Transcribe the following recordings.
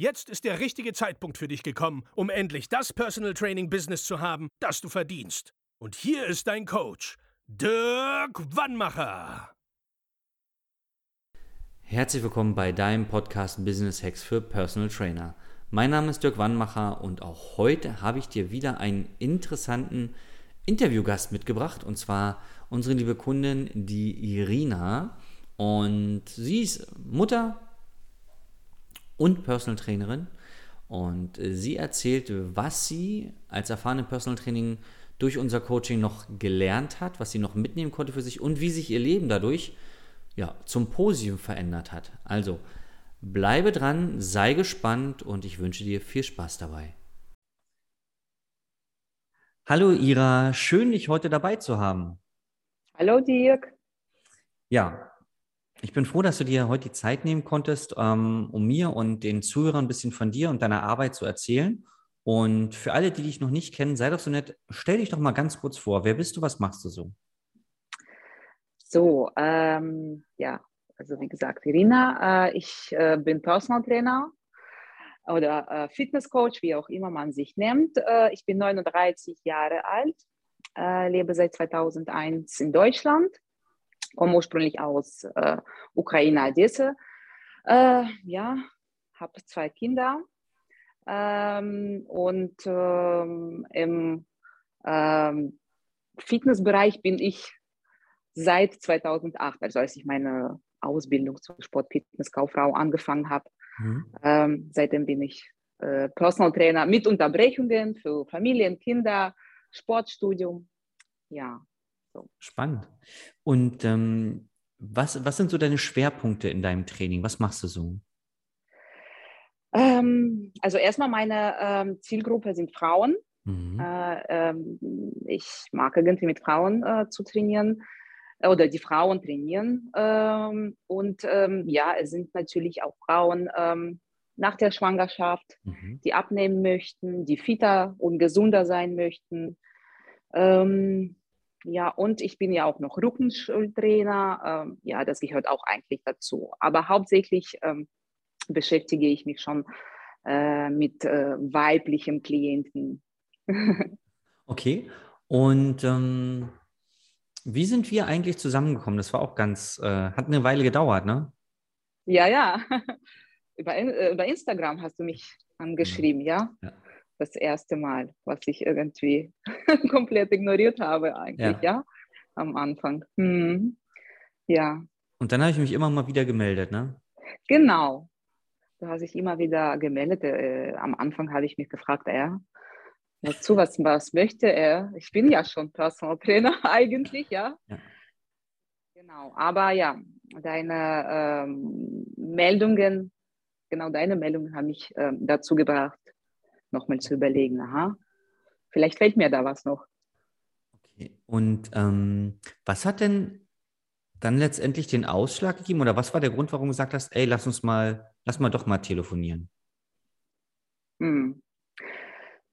Jetzt ist der richtige Zeitpunkt für dich gekommen, um endlich das Personal Training Business zu haben, das du verdienst. Und hier ist dein Coach, Dirk Wannmacher. Herzlich willkommen bei deinem Podcast Business Hacks für Personal Trainer. Mein Name ist Dirk Wannmacher und auch heute habe ich dir wieder einen interessanten Interviewgast mitgebracht und zwar unsere liebe Kundin, die Irina. Und sie ist Mutter und Personal Trainerin und sie erzählt, was sie als erfahrene Personal Training durch unser Coaching noch gelernt hat, was sie noch mitnehmen konnte für sich und wie sich ihr Leben dadurch ja, zum Positiven verändert hat. Also, Bleibe dran, sei gespannt und ich wünsche dir viel Spaß dabei. Hallo Ira, schön dich heute dabei zu haben. Hallo Dirk. Ja, ich bin froh, dass du dir heute die Zeit nehmen konntest, ähm, um mir und den Zuhörern ein bisschen von dir und deiner Arbeit zu erzählen. Und für alle, die dich noch nicht kennen, sei doch so nett, stell dich doch mal ganz kurz vor. Wer bist du, was machst du so? So, ähm, ja, also wie gesagt, Irina, äh, ich äh, bin Personal Trainer oder äh, Fitnesscoach, wie auch immer man sich nennt. Äh, ich bin 39 Jahre alt, äh, lebe seit 2001 in Deutschland, komme ursprünglich aus äh, Ukraine, Odessa. ja, habe zwei Kinder ähm, und ähm, im ähm, Fitnessbereich bin ich seit 2008, also als ich meine Ausbildung zur Sportfitnesskauffrau angefangen habe. Mhm. Ähm, seitdem bin ich äh, Personal Trainer mit Unterbrechungen für Familien, Kinder, Sportstudium. Ja. So. Spannend. Und ähm, was, was sind so deine Schwerpunkte in deinem Training? Was machst du so? Ähm, also erstmal meine ähm, Zielgruppe sind Frauen. Mhm. Äh, ähm, ich mag irgendwie mit Frauen äh, zu trainieren oder die Frauen trainieren. Ähm, und ähm, ja, es sind natürlich auch Frauen nach der Schwangerschaft, mhm. die abnehmen möchten, die fitter und gesunder sein möchten. Ähm, ja, und ich bin ja auch noch Rückenschultrainer. Ähm, ja, das gehört auch eigentlich dazu. Aber hauptsächlich ähm, beschäftige ich mich schon äh, mit äh, weiblichen Klienten. okay. Und wie sind wir eigentlich zusammengekommen? Das war auch ganz, äh, hat eine Weile gedauert, ne? Ja, ja. über, äh, über Instagram hast du mich angeschrieben, ja? ja? Das erste Mal, was ich irgendwie komplett ignoriert habe, eigentlich, ja? ja? Am Anfang. Hm. Ja. Und dann habe ich mich immer mal wieder gemeldet, ne? Genau. Du hast dich immer wieder gemeldet. Äh, am Anfang habe ich mich gefragt, ja, dazu, was, was möchte er? Ich bin ja schon Personal Trainer eigentlich, ja. ja. Genau, aber ja, deine ähm, Meldungen, genau deine Meldungen haben mich ähm, dazu gebracht, nochmal zu überlegen, aha, vielleicht fällt mir da was noch. Okay, und ähm, was hat denn dann letztendlich den Ausschlag gegeben oder was war der Grund, warum du gesagt hast, ey, lass uns mal, lass mal doch mal telefonieren? Hm.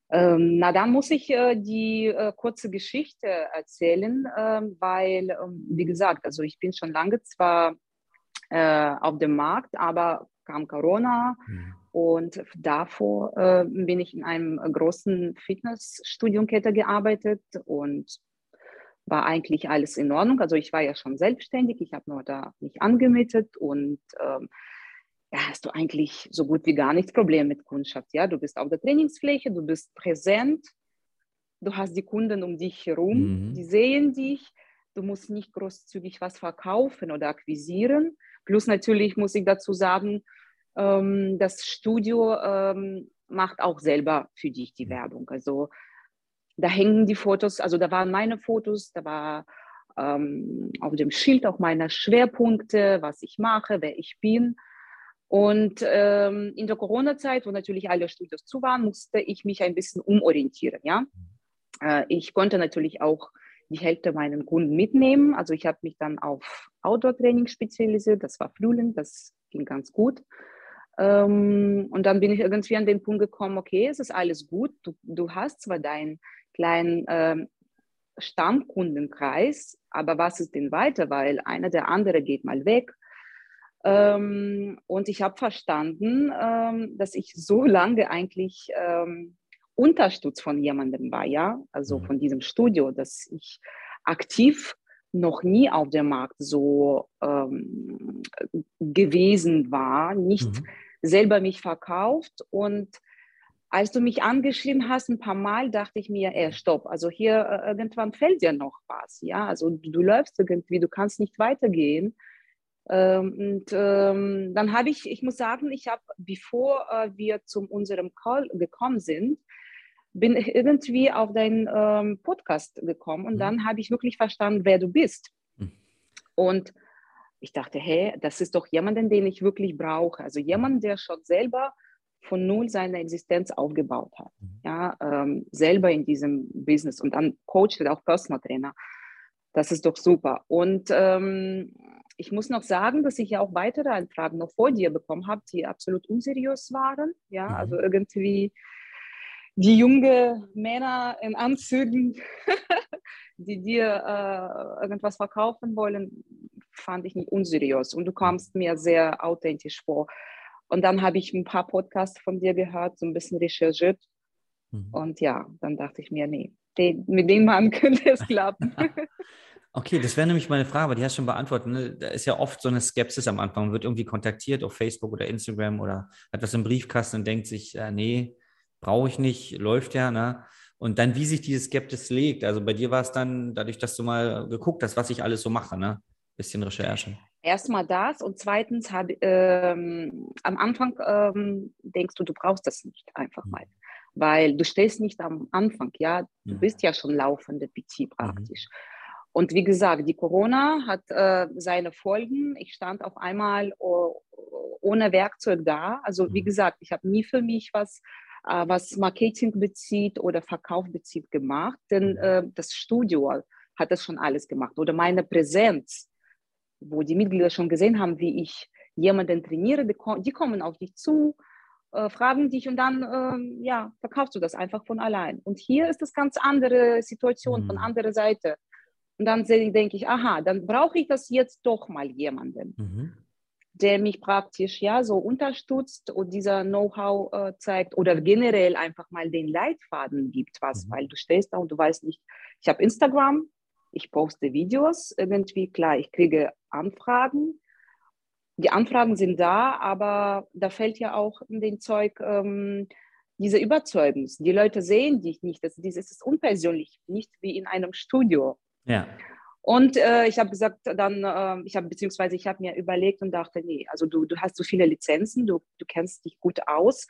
Ähm, na, dann muss ich äh, die äh, kurze Geschichte erzählen, äh, weil, ähm, wie gesagt, also ich bin schon lange zwar äh, auf dem Markt, aber kam Corona mhm. Und davor äh, bin ich in einem großen Fitnessstudiumkette gearbeitet und war eigentlich alles in Ordnung. Also ich war ja schon selbstständig, ich habe nur da mich angemietet und ähm, ja, hast du eigentlich so gut wie gar nichts Problem mit Kundschaft. Ja, du bist auf der Trainingsfläche, du bist präsent, du hast die Kunden um dich herum, mhm. die sehen dich, du musst nicht großzügig was verkaufen oder akquisieren. Plus natürlich muss ich dazu sagen, ähm, das Studio ähm, macht auch selber für dich die Werbung. Also da hängen die Fotos, also da waren meine Fotos, da war ähm, auf dem Schild auch meine Schwerpunkte, was ich mache, wer ich bin. Und ähm, in der Corona-Zeit, wo natürlich alle Studios zu waren, musste ich mich ein bisschen umorientieren. Ja? Äh, ich konnte natürlich auch die Hälfte meinen Kunden mitnehmen. Also ich habe mich dann auf Outdoor-Training spezialisiert. Das war Flühlen, das ging ganz gut. Ähm, und dann bin ich irgendwie an den Punkt gekommen, okay, es ist alles gut. Du, du hast zwar deinen kleinen ähm, Stammkundenkreis, aber was ist denn weiter? Weil einer der andere geht mal weg. Ähm, und ich habe verstanden, ähm, dass ich so lange eigentlich ähm, unterstützt von jemandem war, ja, also mhm. von diesem Studio, dass ich aktiv noch nie auf dem Markt so ähm, gewesen war, nicht mhm. Selber mich verkauft und als du mich angeschrieben hast, ein paar Mal, dachte ich mir, ey, stopp, also hier äh, irgendwann fällt dir noch was, ja, also du, du läufst irgendwie, du kannst nicht weitergehen. Ähm, und ähm, dann habe ich, ich muss sagen, ich habe, bevor äh, wir zu unserem Call gekommen sind, bin ich irgendwie auf deinen ähm, Podcast gekommen und mhm. dann habe ich wirklich verstanden, wer du bist. Mhm. Und ich dachte, hey, das ist doch jemanden, den ich wirklich brauche. Also jemand, der schon selber von null seine Existenz aufgebaut hat. Mhm. Ja, ähm, selber in diesem Business und dann Coach und auch Personal Trainer. Das ist doch super. Und ähm, ich muss noch sagen, dass ich ja auch weitere Anfragen noch vor dir bekommen habe, die absolut unseriös waren. Ja, mhm. also irgendwie die junge Männer in Anzügen, die dir äh, irgendwas verkaufen wollen, fand ich nicht unseriös. Und du kommst mir sehr authentisch vor. Und dann habe ich ein paar Podcasts von dir gehört, so ein bisschen recherchiert. Mhm. Und ja, dann dachte ich mir, nee, den, mit dem Mann könnte es klappen. Okay, das wäre nämlich meine Frage, aber die hast du schon beantwortet. Ne? Da ist ja oft so eine Skepsis am Anfang. Man wird irgendwie kontaktiert auf Facebook oder Instagram oder hat was im Briefkasten und denkt sich, äh, nee, brauche ich nicht, läuft ja, ne? Und dann, wie sich diese Skeptis legt. Also bei dir war es dann, dadurch, dass du mal geguckt hast, was ich alles so mache, ne? Bisschen Recherche. Erstmal das und zweitens hab, ähm, am Anfang ähm, denkst du, du brauchst das nicht einfach mhm. mal, weil du stehst nicht am Anfang, ja, du mhm. bist ja schon laufende PT praktisch. Mhm. Und wie gesagt, die Corona hat äh, seine Folgen. Ich stand auf einmal oh, ohne Werkzeug da. Also wie mhm. gesagt, ich habe nie für mich was äh, was Marketing bezieht oder Verkauf bezieht, gemacht, denn mhm. äh, das Studio hat das schon alles gemacht. Oder meine Präsenz, wo die Mitglieder schon gesehen haben, wie ich jemanden trainiere, die, kommen auf dich zu, äh, fragen dich und dann äh, ja, verkaufst du das einfach von allein. Und hier ist das ganz andere Situation mhm. von anderer Seite. Und dann denke ich, aha, dann brauche ich das jetzt doch mal jemanden. Mhm der mich praktisch ja so unterstützt und dieser Know-how äh, zeigt oder generell einfach mal den Leitfaden gibt, was, mhm. weil du stehst da und du weißt nicht, ich habe Instagram, ich poste Videos irgendwie, klar, ich kriege Anfragen. Die Anfragen sind da, aber da fällt ja auch in den Zeug ähm, diese Überzeugung. Die Leute sehen dich nicht, das, dieses ist unpersönlich, nicht wie in einem Studio. Ja. Und äh, ich habe gesagt, dann, äh, ich habe, beziehungsweise ich habe mir überlegt und dachte, nee, also du, du hast so viele Lizenzen, du, du kennst dich gut aus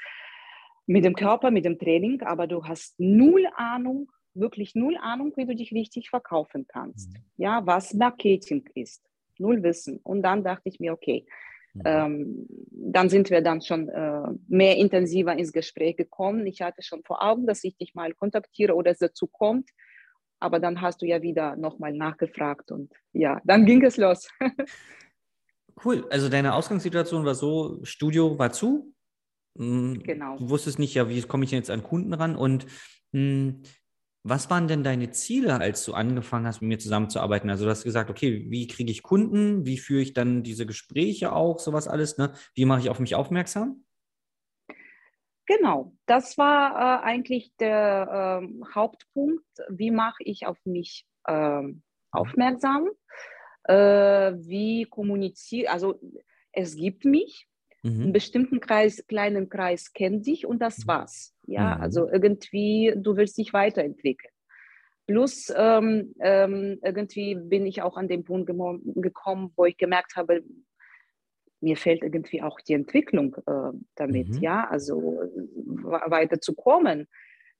mit dem Körper, mit dem Training, aber du hast null Ahnung, wirklich null Ahnung, wie du dich richtig verkaufen kannst. Mhm. Ja, was Marketing ist. Null Wissen. Und dann dachte ich mir, okay, mhm. ähm, dann sind wir dann schon äh, mehr intensiver ins Gespräch gekommen. Ich hatte schon vor Augen, dass ich dich mal kontaktiere oder es dazu kommt. Aber dann hast du ja wieder nochmal nachgefragt und ja, dann ging es los. cool. Also deine Ausgangssituation war so, Studio war zu. Hm, genau. Du wusstest nicht, ja, wie komme ich jetzt an Kunden ran und mh, was waren denn deine Ziele, als du angefangen hast, mit mir zusammenzuarbeiten? Also du hast gesagt, okay, wie kriege ich Kunden? Wie führe ich dann diese Gespräche auch? Sowas alles, ne? Wie mache ich auf mich aufmerksam? Genau, das war äh, eigentlich der äh, Hauptpunkt. Wie mache ich auf mich äh, aufmerksam? Wie kommuniziere, also es gibt mich, mhm. einen bestimmten Kreis, kleinen Kreis kennt dich und das mhm. war's. Ja, mhm. also irgendwie, du willst dich weiterentwickeln. Plus ähm, ähm, irgendwie bin ich auch an den Punkt gekommen, wo ich gemerkt habe, mir fehlt irgendwie auch die Entwicklung äh, damit, mhm. ja, also weiter zu kommen.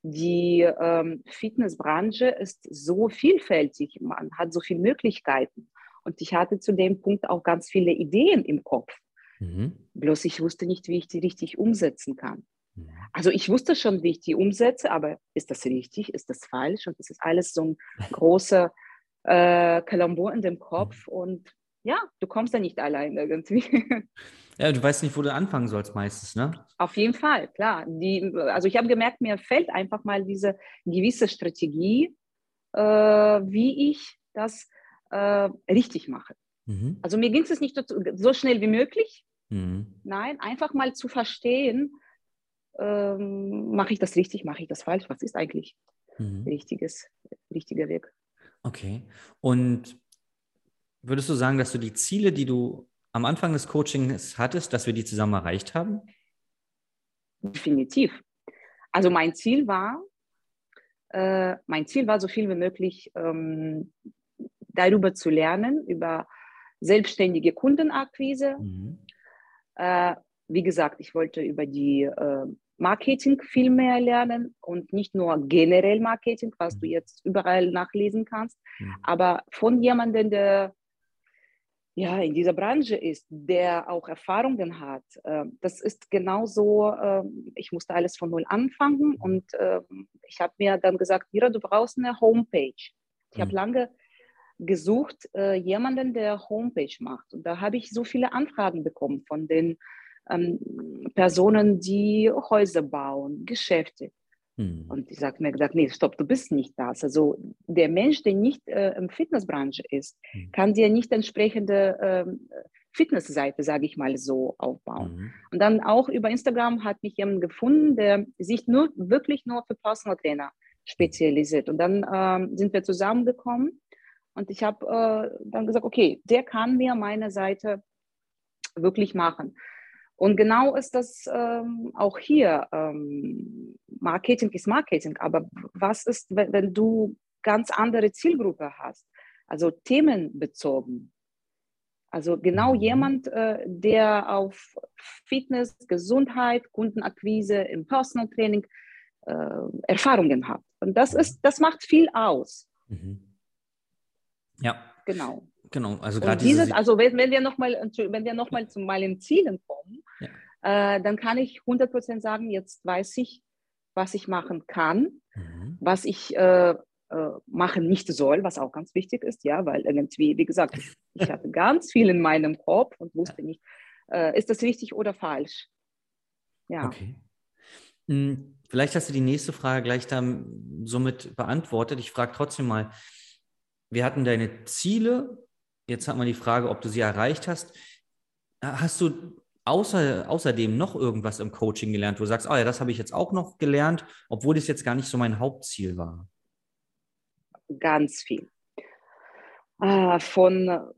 Die ähm, Fitnessbranche ist so vielfältig, man hat so viele Möglichkeiten. Und ich hatte zu dem Punkt auch ganz viele Ideen im Kopf. Mhm. Bloß ich wusste nicht, wie ich die richtig umsetzen kann. Mhm. Also ich wusste schon, wie ich die umsetze, aber ist das richtig, ist das falsch? Und das ist alles so ein großer äh, Kalambur in dem Kopf. Mhm. Und ja, du kommst da nicht allein irgendwie. Ja, du weißt nicht, wo du anfangen sollst meistens, ne? Auf jeden Fall, klar. Die, also ich habe gemerkt, mir fällt einfach mal diese gewisse Strategie, äh, wie ich das äh, richtig mache. Mhm. Also mir ging es nicht so schnell wie möglich. Mhm. Nein, einfach mal zu verstehen, ähm, mache ich das richtig, mache ich das falsch, was ist eigentlich mhm. richtiges, richtiger Weg. Okay. Und würdest du sagen, dass du die Ziele, die du am Anfang des Coachings hattest, dass wir die zusammen erreicht haben? Definitiv. Also mein Ziel war, äh, mein Ziel war, so viel wie möglich ähm, darüber zu lernen, über selbstständige Kundenakquise. Mhm. Äh, wie gesagt, ich wollte über die äh, Marketing viel mehr lernen und nicht nur generell Marketing, was mhm. du jetzt überall nachlesen kannst, mhm. aber von jemandem, der ja, in dieser Branche ist, der auch Erfahrungen hat. Ähm, das ist genauso, ähm, ich musste alles von Null anfangen und ähm, ich habe mir dann gesagt, Mira, du brauchst eine Homepage. Ich habe mhm. lange gesucht, äh, jemanden, der Homepage macht. Und da habe ich so viele Anfragen bekommen von den Personen, die Häuser bauen, Geschäfte. Hm. Und ich sage mir gesagt, nee, stopp, du bist nicht das. Also der Mensch, der nicht äh, im Fitnessbranche ist, hm. kann dir nicht entsprechende ähm, Fitnessseite, sage ich mal so, aufbauen. Mhm. Und dann auch über Instagram hat mich jemand gefunden, der sich nur wirklich nur für Personal Trainer spezialisiert. Und dann ähm, sind wir zusammengekommen und ich habe äh, dann gesagt, okay, der kann mir meine Seite wirklich machen. Und genau ist das ähm, auch hier. Ähm, Marketing ist Marketing, aber was ist, wenn, wenn, du ganz andere Zielgruppe hast? Also themenbezogen. Also genau mhm. jemand, äh, der auf Fitness, Gesundheit, Kundenakquise, im Personal Training äh, Erfahrungen hat. Und das ist, das macht viel aus. Mhm. Ja. Genau. Genau, also gerade dieses, also wenn, wenn wir nochmal wenn wir noch mal zu meinen Zielen kommen, ja. äh, dann kann ich 100% sagen, jetzt weiß ich, was ich machen kann, mhm. was ich äh, äh, machen nicht soll, was auch ganz wichtig ist, ja, weil irgendwie, wie gesagt, ich, ich hatte ganz viel in meinem Kopf und wusste nicht, äh, ist das richtig oder falsch. Ja. Okay. Hm, vielleicht hast du die nächste Frage gleich dann somit beantwortet. Ich frage trotzdem mal, wir hatten deine Ziele Jetzt hat man die Frage, ob du sie erreicht hast. Hast du außer, außerdem noch irgendwas im Coaching gelernt, wo du sagst, oh ja, das habe ich jetzt auch noch gelernt, obwohl das jetzt gar nicht so mein Hauptziel war? Ganz viel. Äh, von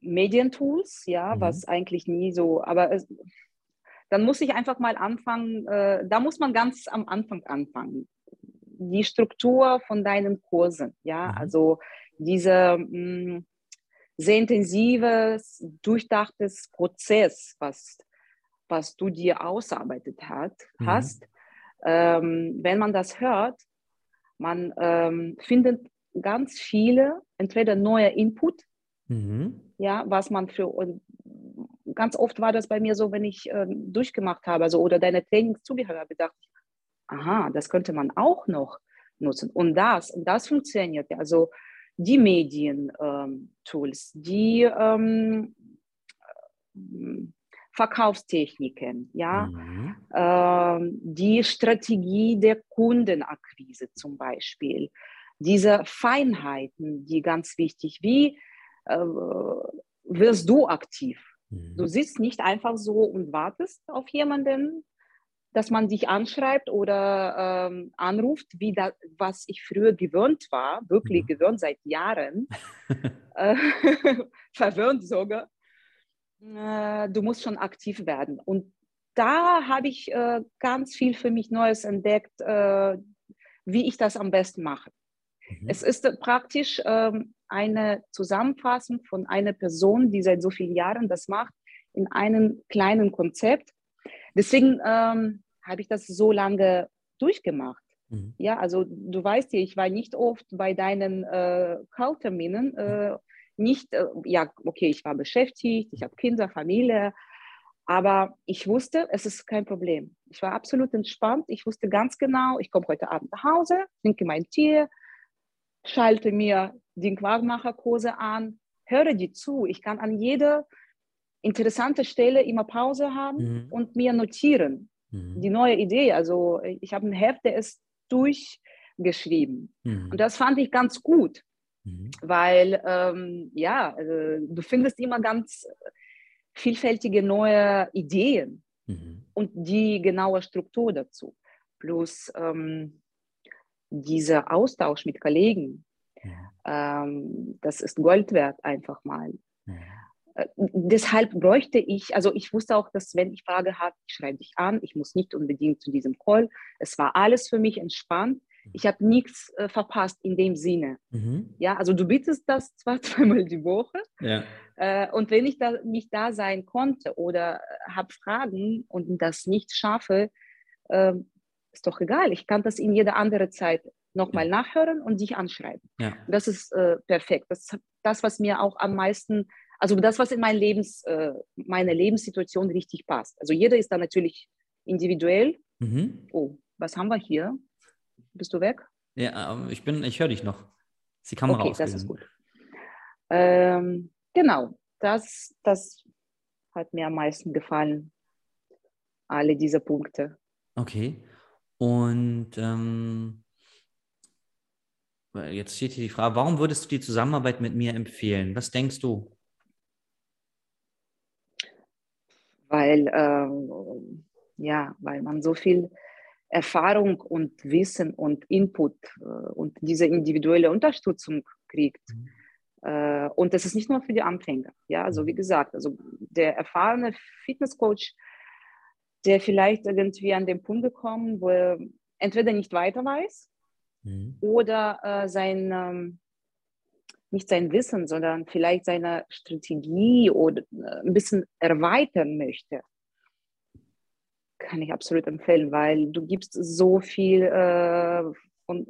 Medientools, ja, mhm. was eigentlich nie so, aber es, dann muss ich einfach mal anfangen, äh, da muss man ganz am Anfang anfangen. Die Struktur von deinen Kursen, ja, mhm. also diese mh, mm, sehr intensives, durchdachtes Prozess, was, was du dir ausarbeitet hat, mhm. hast. Ähm, wenn man das hört, man ähm, findet ganz viele, entweder neue Input, mhm. ja, was man für, und ganz oft war das bei mir so, wenn ich ähm, durchgemacht habe, also oder deine Trainings zugehört habe, dachte ich, aha, das könnte man auch noch nutzen. Und das, und das funktioniert. Also die Medien-Tools, ähm, die ähm, Verkaufstechniken, ja, mhm. ähm, die Strategie der Kundenakquise zum Beispiel, diese Feinheiten, die ganz wichtig, wie äh, wirst du aktiv? Mhm. Du sitzt nicht einfach so und wartest auf jemanden, dass man sich anschreibt oder ähm, anruft, wie da, was ich früher gewöhnt war, wirklich mhm. gewöhnt seit Jahren, äh, verwöhnt sogar. Äh, du musst schon aktiv werden. Und da habe ich äh, ganz viel für mich Neues entdeckt, äh, wie ich das am besten mache. Mhm. Es ist praktisch ähm, eine Zusammenfassung von einer Person, die seit so vielen Jahren das macht, in einem kleinen Konzept. Deswegen ähm, habe ich das so lange durchgemacht. Mhm. Ja, also du weißt ja, ich war nicht oft bei deinen äh, Call-Terminen. Äh, nicht, äh, ja, okay, ich war beschäftigt, ich habe Kinder, Familie, Aber ich wusste, es ist kein Problem. Ich war absolut entspannt. Ich wusste ganz genau, ich komme heute Abend nach Hause, trinke mein Tee, schalte mir den Quarkmacherkurse an, höre die zu. Ich kann an jeder interessante Stelle immer Pause haben mhm. und mir notieren. Mhm. Die neue Idee. Also ich habe ein Heft, der ist durchgeschrieben. Mhm. Und das fand ich ganz gut, mhm. weil ähm, ja, äh, du findest immer ganz vielfältige neue Ideen mhm. und die genaue Struktur dazu. Plus ähm, dieser Austausch mit Kollegen, ja. ähm, das ist Gold wert einfach mal. Ja. Deshalb bräuchte ich, also ich wusste auch, dass wenn ich Frage habe, ich schreibe dich an, ich muss nicht unbedingt zu diesem Call. Es war alles für mich entspannt. Ich habe nichts äh, verpasst in dem Sinne. Mhm. Ja, also du bittest das zwar zweimal die Woche. Ja. Äh, und wenn ich da nicht da sein konnte oder äh, habe Fragen und das nicht schaffe, äh, ist doch egal. Ich kann das in jeder andere Zeit nochmal ja. nachhören und dich anschreiben. Ja. Das ist äh, perfekt. Das ist das, was mir auch am meisten, also das, was in mein Lebens, äh, meine Lebenssituation richtig passt. Also jeder ist da natürlich individuell. Mhm. Oh, was haben wir hier? Bist du weg? Ja, ähm, ich bin, ich höre dich noch. Ist die Kamera okay, das ist gut. Ähm, genau, das, das hat mir am meisten gefallen. Alle diese Punkte. Okay. Und ähm, jetzt steht hier die Frage, warum würdest du die Zusammenarbeit mit mir empfehlen? Was denkst du? Weil, ähm, ja, weil man so viel Erfahrung und Wissen und Input äh, und diese individuelle Unterstützung kriegt. Mhm. Äh, und das ist nicht nur für die Anfänger. Ja, also wie mhm. gesagt, also der erfahrene Fitnesscoach, der vielleicht irgendwie an den Punkt gekommen, wo er entweder nicht weiter weiß mhm. oder äh, sein ähm, nicht sein Wissen, sondern vielleicht seine Strategie oder äh, ein bisschen erweitern möchte kann ich absolut empfehlen, weil du gibst so viel äh, von,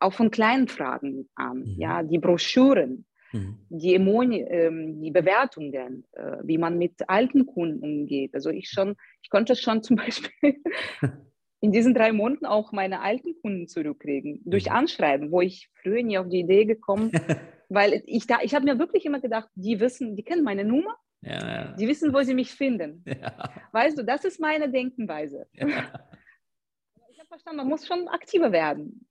auch von kleinen Fragen an, mhm. ja, die Broschüren, mhm. die, Emoni, ähm, die Bewertungen, äh, wie man mit alten Kunden umgeht. Also ich schon, ich konnte schon zum Beispiel in diesen drei Monaten auch meine alten Kunden zurückkriegen durch mhm. Anschreiben, wo ich früher nie auf die Idee gekommen, weil ich da, ich habe mir wirklich immer gedacht, die wissen, die kennen meine Nummer, ja, ja. Die wissen, wo sie mich finden. Ja. Weißt du, das ist meine Denkenweise. Ich habe verstanden, man muss schon aktiver werden.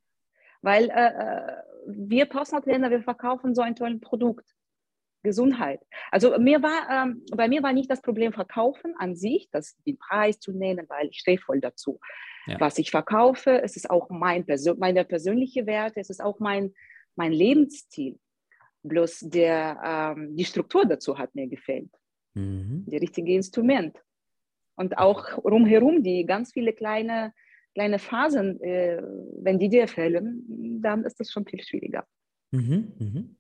Weil äh, äh, wir Personal Trainer, wir verkaufen so ein tolles Produkt. Gesundheit. Also mir war, ähm, bei mir war nicht das Problem Verkaufen an sich, das, den Preis zu nennen, weil ich stehe voll dazu. Ja. Was ich verkaufe, es ist auch mein Persön meine persönliche Werte, es ist auch mein, mein Lebensstil. Bloß der, ähm, die Struktur dazu hat mir gefällt mhm. die richtige Instrument. Und auch rumherum die ganz viele kleine, kleine Phasen, äh, wenn die dir fehlen, dann ist das schon viel schwieriger. Mhm. Mhm.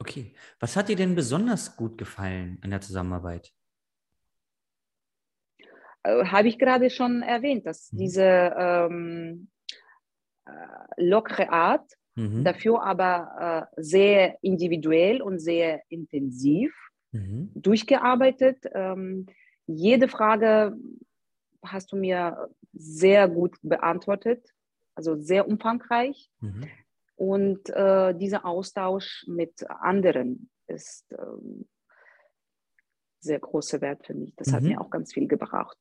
Okay. Was hat dir denn besonders gut gefallen an der Zusammenarbeit? Äh, Habe ich gerade schon erwähnt, dass mhm. diese ähm, äh, lockere Art, mhm. dafür aber äh, sehr individuell und sehr intensiv mhm. durchgearbeitet. Ähm, jede Frage hast du mir sehr gut beantwortet, also sehr umfangreich. Mhm. Und äh, dieser Austausch mit anderen ist ähm, sehr großer Wert für mich. Das mhm. hat mir auch ganz viel gebracht.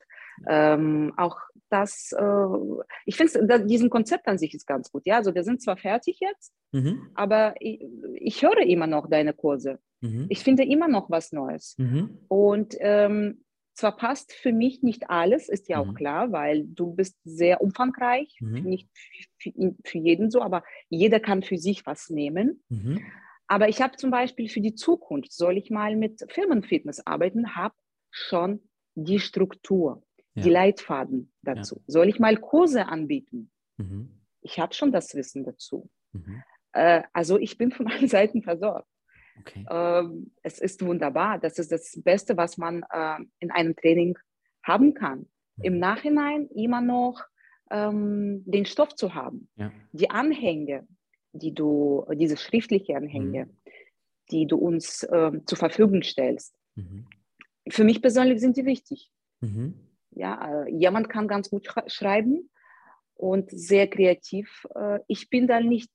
Ähm, auch das, äh, ich finde diesen Konzept an sich ist ganz gut. Ja, also wir sind zwar fertig jetzt, mhm. aber ich, ich, höre immer noch deine Kurse. Mhm. Ich finde immer noch was Neues. Mhm. Und ähm, zwar passt für mich nicht alles, ist ja auch mhm. klar, weil du bist sehr umfangreich, mhm. nicht für, für, jeden so, aber jeder kann für sich was nehmen. Mhm. Aber ich habe zum Beispiel für die Zukunft, soll ich mal mit Firmenfitness arbeiten, habe schon die Struktur, ja. die Leitfaden dazu. Ja. Soll ich mal Kurse anbieten? Mhm. Ich habe schon das Wissen dazu. Mhm. Äh, also ich bin von allen Seiten versorgt. Okay. Ähm, es ist wunderbar. Das ist das Beste, was man äh, in einem Training haben kann. Mhm. Im Nachhinein immer noch ähm, den Stoff zu haben. Ja. Die Anhänge, die du, diese schriftliche Anhänge, mhm. die du uns äh, zur Verfügung stellst. Mhm. für mich persönlich sind die wichtig. Mhm. Ja, äh, jemand kann ganz gut schreiben und sehr kreativ. Äh, ich bin da nicht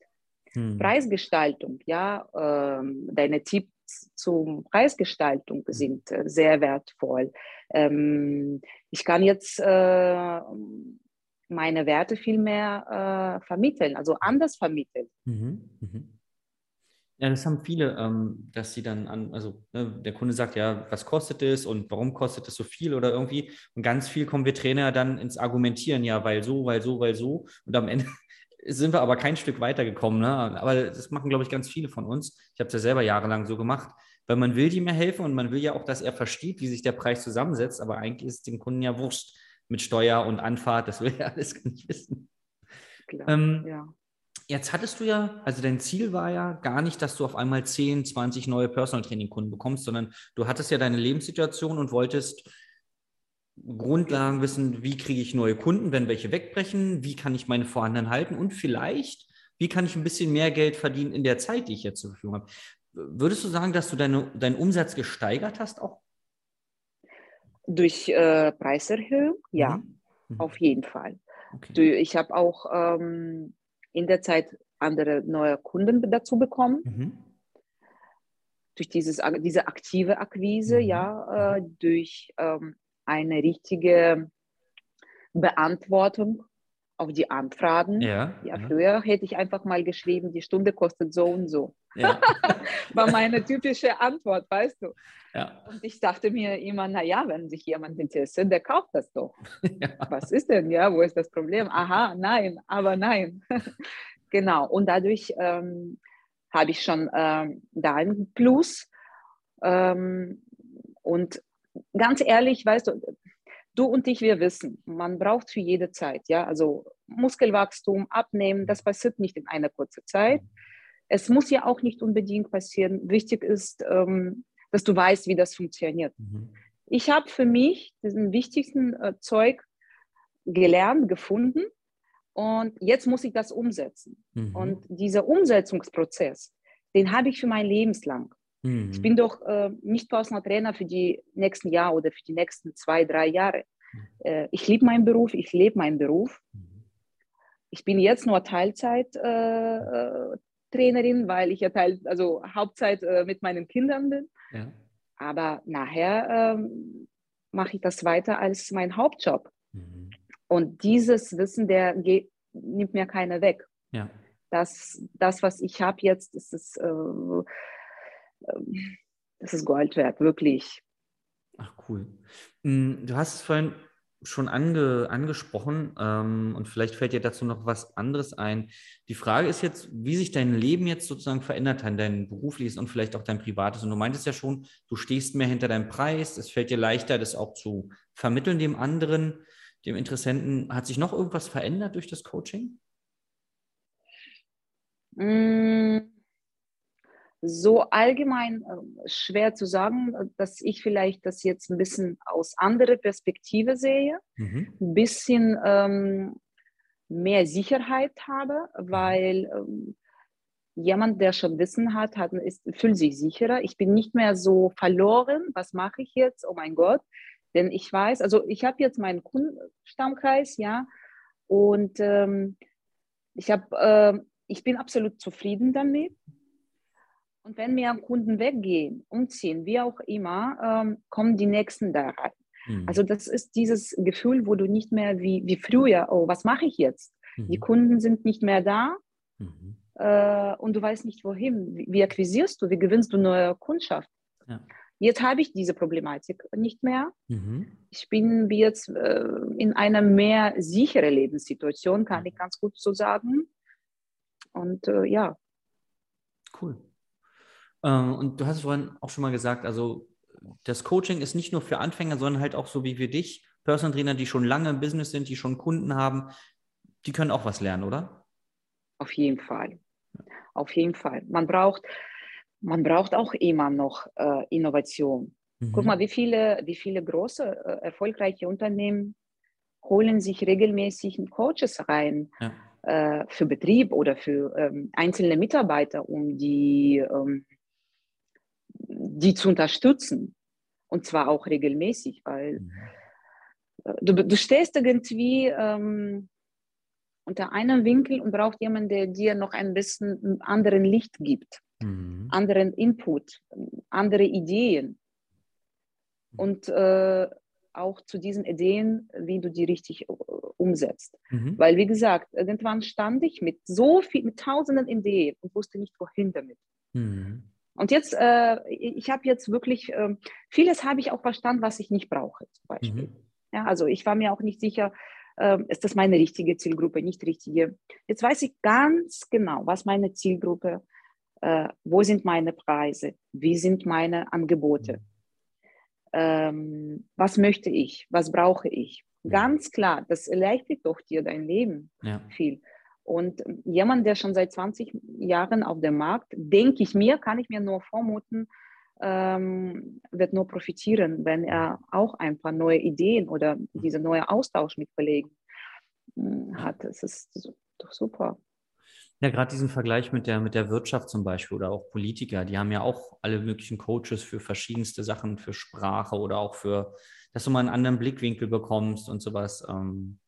hm. Preisgestaltung, ja, ähm, deine Tipps zur Preisgestaltung hm. sind äh, sehr wertvoll. Ähm, ich kann jetzt äh, meine Werte viel mehr äh, vermitteln, also anders vermitteln. Mhm. Mhm. Ja, das haben viele, ähm, dass sie dann an, also ne, der Kunde sagt, ja, was kostet es und warum kostet es so viel oder irgendwie. Und ganz viel kommen wir Trainer dann ins Argumentieren, ja, weil so, weil so, weil so. Und am Ende sind wir aber kein Stück weitergekommen. Ne? Aber das machen, glaube ich, ganz viele von uns. Ich habe es ja selber jahrelang so gemacht, weil man will ihm ja helfen und man will ja auch, dass er versteht, wie sich der Preis zusammensetzt. Aber eigentlich ist es dem Kunden ja wurscht mit Steuer und Anfahrt. Das will er alles gar nicht wissen. Klar, ähm, ja. Jetzt hattest du ja, also dein Ziel war ja gar nicht, dass du auf einmal 10, 20 neue Personal Training Kunden bekommst, sondern du hattest ja deine Lebenssituation und wolltest Grundlagen wissen, wie kriege ich neue Kunden, wenn welche wegbrechen, wie kann ich meine vorhandenen halten und vielleicht, wie kann ich ein bisschen mehr Geld verdienen in der Zeit, die ich jetzt zur Verfügung habe. Würdest du sagen, dass du deine, deinen Umsatz gesteigert hast auch? Durch äh, Preiserhöhung, ja, mhm. Mhm. auf jeden Fall. Okay. Ich habe auch ähm, in der Zeit andere neue Kunden dazu bekommen. Mhm. Durch dieses, diese aktive Akquise, mhm. ja, äh, durch ähm, eine richtige Beantwortung auf die Anfragen. Ja, ja, früher hätte ich einfach mal geschrieben, die Stunde kostet so und so. Ja. War meine typische Antwort, weißt du. Ja. Und ich dachte mir immer, naja, wenn sich jemand interessiert, der kauft das doch. Ja. Was ist denn, ja, wo ist das Problem? Aha, nein, aber nein. genau, und dadurch ähm, habe ich schon ähm, da einen Plus. Ähm, und ganz ehrlich, weißt du, du und ich, wir wissen, man braucht für jede Zeit, ja, also Muskelwachstum, Abnehmen, das passiert nicht in einer kurzen Zeit. Es muss ja auch nicht unbedingt passieren. Wichtig ist, ähm, dass du weißt, wie das funktioniert. Mhm. Ich habe für mich diesen wichtigsten äh, Zeug gelernt, gefunden und jetzt muss ich das umsetzen. Mhm. Und dieser Umsetzungsprozess, den habe ich für mein Lebenslang. Mhm. Ich bin doch äh, nicht Personal Trainer für die nächsten Jahre oder für die nächsten zwei, drei Jahre. Mhm. Äh, ich liebe meinen Beruf, ich lebe meinen Beruf. Mhm. Ich bin jetzt nur Teilzeit-Trainerin, äh, äh weil ich ja Teil, also Hauptzeit äh, mit meinen Kindern bin. Ja. Aber nachher ähm, mache ich das weiter als mein Hauptjob. Mhm. Und dieses Wissen, der geht, nimmt mir keiner weg. Ja. Das, das, was ich habe jetzt, ist es äh, das ist Gold wert, wirklich. Ach, cool. Hm, du hast es vorhin schon ange, angesprochen ähm, und vielleicht fällt dir dazu noch was anderes ein. Die Frage ist jetzt, wie sich dein Leben jetzt sozusagen verändert hat, dein berufliches und vielleicht auch dein privates. Und du meintest ja schon, du stehst mehr hinter deinem Preis, es fällt dir leichter, das auch zu vermitteln dem anderen, dem Interessenten. Hat sich noch irgendwas verändert durch das Coaching? Mmh so allgemein äh, schwer zu sagen, dass ich vielleicht das jetzt ein bisschen aus anderer Perspektive sehe, mhm. ein bisschen ähm, mehr Sicherheit habe, weil ähm, jemand, der schon Wissen hat, hat ist, fühlt sich sicherer. Ich bin nicht mehr so verloren, was mache ich jetzt? Oh mein Gott. Denn ich weiß, also ich habe jetzt meinen Kundenstammkreis, ja, und ähm, ich habe, äh, ich bin absolut zufrieden damit. Und wenn mir Kunden weggehen, umziehen, wie auch immer, ähm, kommen die nächsten da rein. Mhm. Also das ist dieses Gefühl, wo du nicht mehr wie, wie früher, oh, was mache ich jetzt? Mhm. Die Kunden sind nicht mehr da mhm. äh, und du weißt nicht wohin. Wie, wie, akquisierst du, wie gewinnst du neue Kundschaft? Ja. Jetzt habe ich diese Problematik nicht mehr. Mhm. Ich bin jetzt äh, in einer mehr sichere Lebenssituation, kann ich ganz gut so sagen. Und äh, ja. Cool. Ähm, und du hast vorhin auch schon mal gesagt, also das Coaching ist nicht nur für Anfänger, sondern halt auch so wie wir dich, Personal Trainer, die schon lange im Business sind, die schon Kunden haben, die können auch was lernen, oder? Auf jeden Fall. Auf jeden Fall. Man braucht, man braucht auch immer noch äh, Innovation. Mhm. Guck mal, wie viele, wie viele große, äh, erfolgreiche Unternehmen holen sich regelmäßig Coaches rein ja. äh, für Betrieb oder für ähm, einzelne Mitarbeiter, um die ähm, die zu unterstützen. Und zwar auch regelmäßig, weil mhm. du, du stehst irgendwie ähm, unter einem Winkel und braucht jemanden, der dir noch ein bisschen anderen Licht gibt, mhm. anderen Input, andere Ideen. Mhm. Und äh, auch zu diesen Ideen, wie du die richtig äh, umsetzt. Mhm. Weil, wie gesagt, irgendwann stand ich mit so viel, mit tausenden Ideen und wusste nicht, wohin damit. Mhm. Und jetzt, äh, ich habe jetzt wirklich, äh, vieles habe ich auch verstanden, was ich nicht brauche, zum Beispiel. Mhm. Ja, also ich war mir auch nicht sicher, äh, ist das meine richtige Zielgruppe, nicht richtige. Jetzt weiß ich ganz genau, was meine Zielgruppe, äh, wo sind meine Preise, wie sind meine Angebote, mhm. ähm, was möchte ich, was brauche ich. Ganz klar, das erleichtert doch dir dein Leben ja. viel. Und jemand, der schon seit 20 Jahren auf dem Markt, denke ich mir, kann ich mir nur vermuten, ähm, wird nur profitieren, wenn er auch ein paar neue Ideen oder dieser neue Austausch mit Kollegen äh, hat. Das ist doch super. Ja, gerade diesen Vergleich mit der, mit der Wirtschaft zum Beispiel oder auch Politiker, die haben ja auch alle möglichen Coaches für verschiedenste Sachen, für Sprache oder auch für, dass du mal einen anderen Blickwinkel bekommst und sowas. Ähm,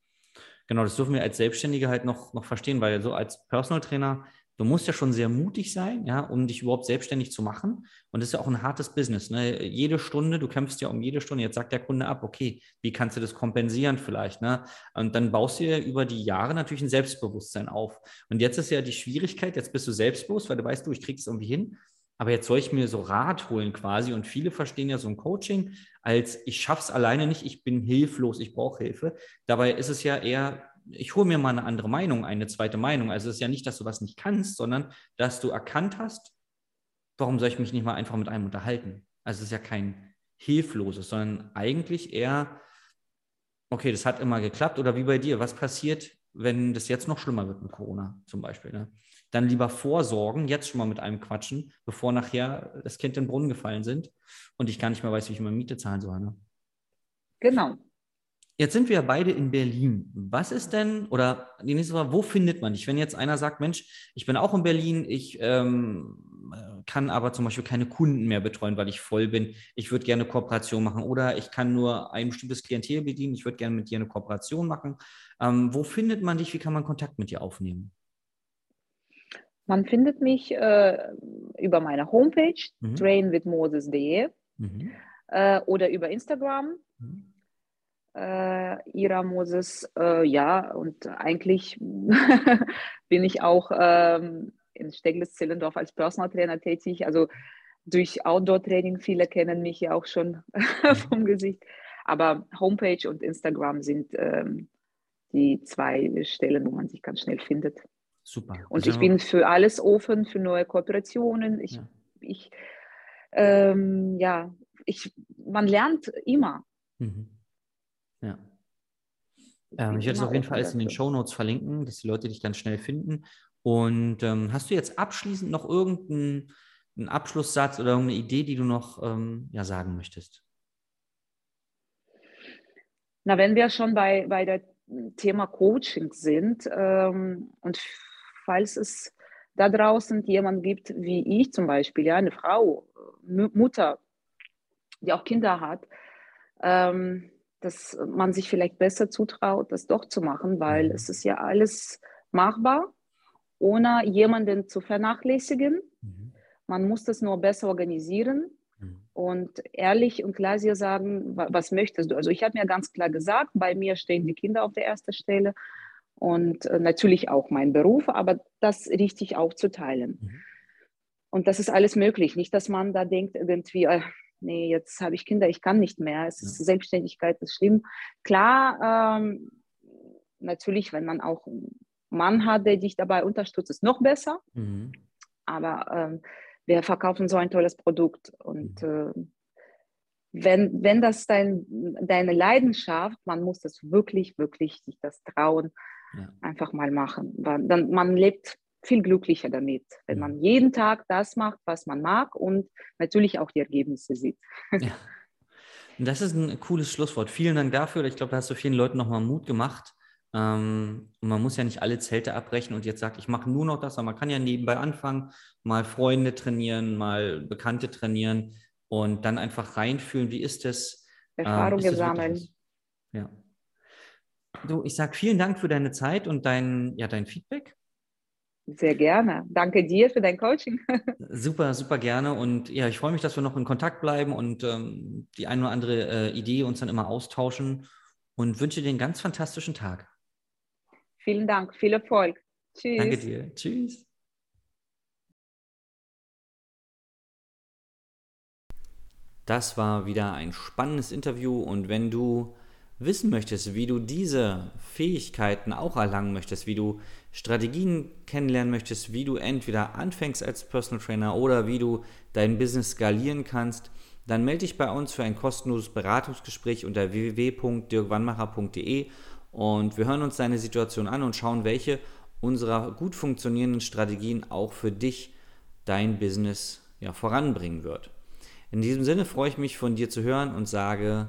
genau, das dürfen wir als Selbstständige halt noch, noch verstehen, weil so als Personal Trainer du musst ja schon sehr mutig sein, ja, um dich überhaupt selbstständig zu machen. Und das ist ja auch ein hartes Business. Ne? Jede Stunde, du kämpfst ja um jede Stunde. Jetzt sagt der Kunde ab, okay, wie kannst du das kompensieren vielleicht? Ne? Und dann baust du ja über die Jahre natürlich ein Selbstbewusstsein auf. Und jetzt ist ja die Schwierigkeit, jetzt bist du selbstbewusst, weil du weißt, du, ich krieg's irgendwie hin. Aber jetzt soll ich mir so Rat holen quasi. Und viele verstehen ja so ein Coaching als ich schaff's alleine nicht, ich bin hilflos, ich brauche Hilfe. Dabei ist es ja eher ich hole mir mal eine andere Meinung, eine zweite Meinung. Also es ist ja nicht, dass du was nicht kannst, sondern dass du erkannt hast, warum soll ich mich nicht mal einfach mit einem unterhalten? Also es ist ja kein hilfloses, sondern eigentlich eher, okay, das hat immer geklappt. Oder wie bei dir, was passiert, wenn das jetzt noch schlimmer wird mit Corona zum Beispiel? Ne? Dann lieber vorsorgen, jetzt schon mal mit einem quatschen, bevor nachher das Kind in den Brunnen gefallen sind und ich gar nicht mehr weiß, wie ich meine Miete zahlen soll. Ne? Genau, Jetzt sind wir ja beide in Berlin. Was ist denn, oder die nächste Frage, wo findet man dich? Wenn jetzt einer sagt, Mensch, ich bin auch in Berlin, ich ähm, kann aber zum Beispiel keine Kunden mehr betreuen, weil ich voll bin. Ich würde gerne Kooperation machen oder ich kann nur ein bestimmtes Klientel bedienen. Ich würde gerne mit dir eine Kooperation machen. Ähm, wo findet man dich? Wie kann man Kontakt mit dir aufnehmen? Man findet mich äh, über meine Homepage, mhm. trainwithmoses.de mhm. äh, oder über Instagram. Mhm äh, Ira Moses, äh, ja, und eigentlich bin ich auch ähm, in Steglitz-Zellendorf als Personal Trainer tätig. Also durch Outdoor-Training, viele kennen mich ja auch schon vom Gesicht. Aber Homepage und Instagram sind ähm, die zwei Stellen, wo man sich ganz schnell findet. Super. Und also, ich bin für alles offen, für neue Kooperationen. Ich, ja, ich, ähm, ja, ich, man lernt immer. Mhm. Ja. Ähm, ich werde es auf jeden Fall alles in den Show Notes verlinken, dass die Leute dich ganz schnell finden. Und ähm, hast du jetzt abschließend noch irgendeinen Abschlusssatz oder irgendeine Idee, die du noch ähm, ja, sagen möchtest? Na, wenn wir schon bei, bei der Thema Coaching sind ähm, und falls es da draußen jemand gibt, wie ich zum Beispiel, ja, eine Frau, M Mutter, die auch Kinder hat, ähm, dass man sich vielleicht besser zutraut, das doch zu machen, weil mhm. es ist ja alles machbar, ohne jemanden zu vernachlässigen. Mhm. Man muss das nur besser organisieren mhm. und ehrlich und klar dir sagen, was möchtest du. Also ich habe mir ganz klar gesagt, bei mir stehen die Kinder auf der ersten Stelle und äh, natürlich auch mein Beruf, aber das richtig aufzuteilen. Mhm. Und das ist alles möglich. Nicht, dass man da denkt, irgendwie, äh, nee, jetzt habe ich Kinder, ich kann nicht mehr. Es ist Selbstständigkeit, ist schlimm. Klar, ähm, natürlich, wenn man auch einen Mann hat, der dich dabei unterstützt, ist noch besser. Mhm. Aber ähm, wir verkaufen so ein tolles Produkt und mhm. äh, wenn, wenn das dein, deine Leidenschaft, man muss das wirklich, wirklich sich das trauen, ja. einfach mal machen. Dann, man lebt viel glücklicher damit, wenn man jeden Tag das macht, was man mag und natürlich auch die Ergebnisse sieht. Ja. Das ist ein cooles Schlusswort. Vielen Dank dafür. Ich glaube, da hast du vielen Leuten nochmal Mut gemacht. Ähm, man muss ja nicht alle Zelte abbrechen und jetzt sagt, ich mache nur noch das, aber man kann ja nebenbei anfangen, mal Freunde trainieren, mal Bekannte trainieren. und dann einfach reinfühlen, wie ist es? Erfahrungen ähm, sammeln. Ja. Du, ich sage vielen Dank für deine Zeit und dein, ja, dein Feedback. Sehr gerne. Danke dir für dein Coaching. super, super gerne. Und ja, ich freue mich, dass wir noch in Kontakt bleiben und ähm, die eine oder andere äh, Idee uns dann immer austauschen und wünsche dir einen ganz fantastischen Tag. Vielen Dank, viel Erfolg. Tschüss. Danke dir. Tschüss. Das war wieder ein spannendes Interview und wenn du wissen möchtest, wie du diese Fähigkeiten auch erlangen möchtest, wie du Strategien kennenlernen möchtest, wie du entweder anfängst als Personal Trainer oder wie du dein Business skalieren kannst, dann melde dich bei uns für ein kostenloses Beratungsgespräch unter www.dirkwannmacher.de und wir hören uns deine Situation an und schauen, welche unserer gut funktionierenden Strategien auch für dich dein Business ja, voranbringen wird. In diesem Sinne freue ich mich von dir zu hören und sage,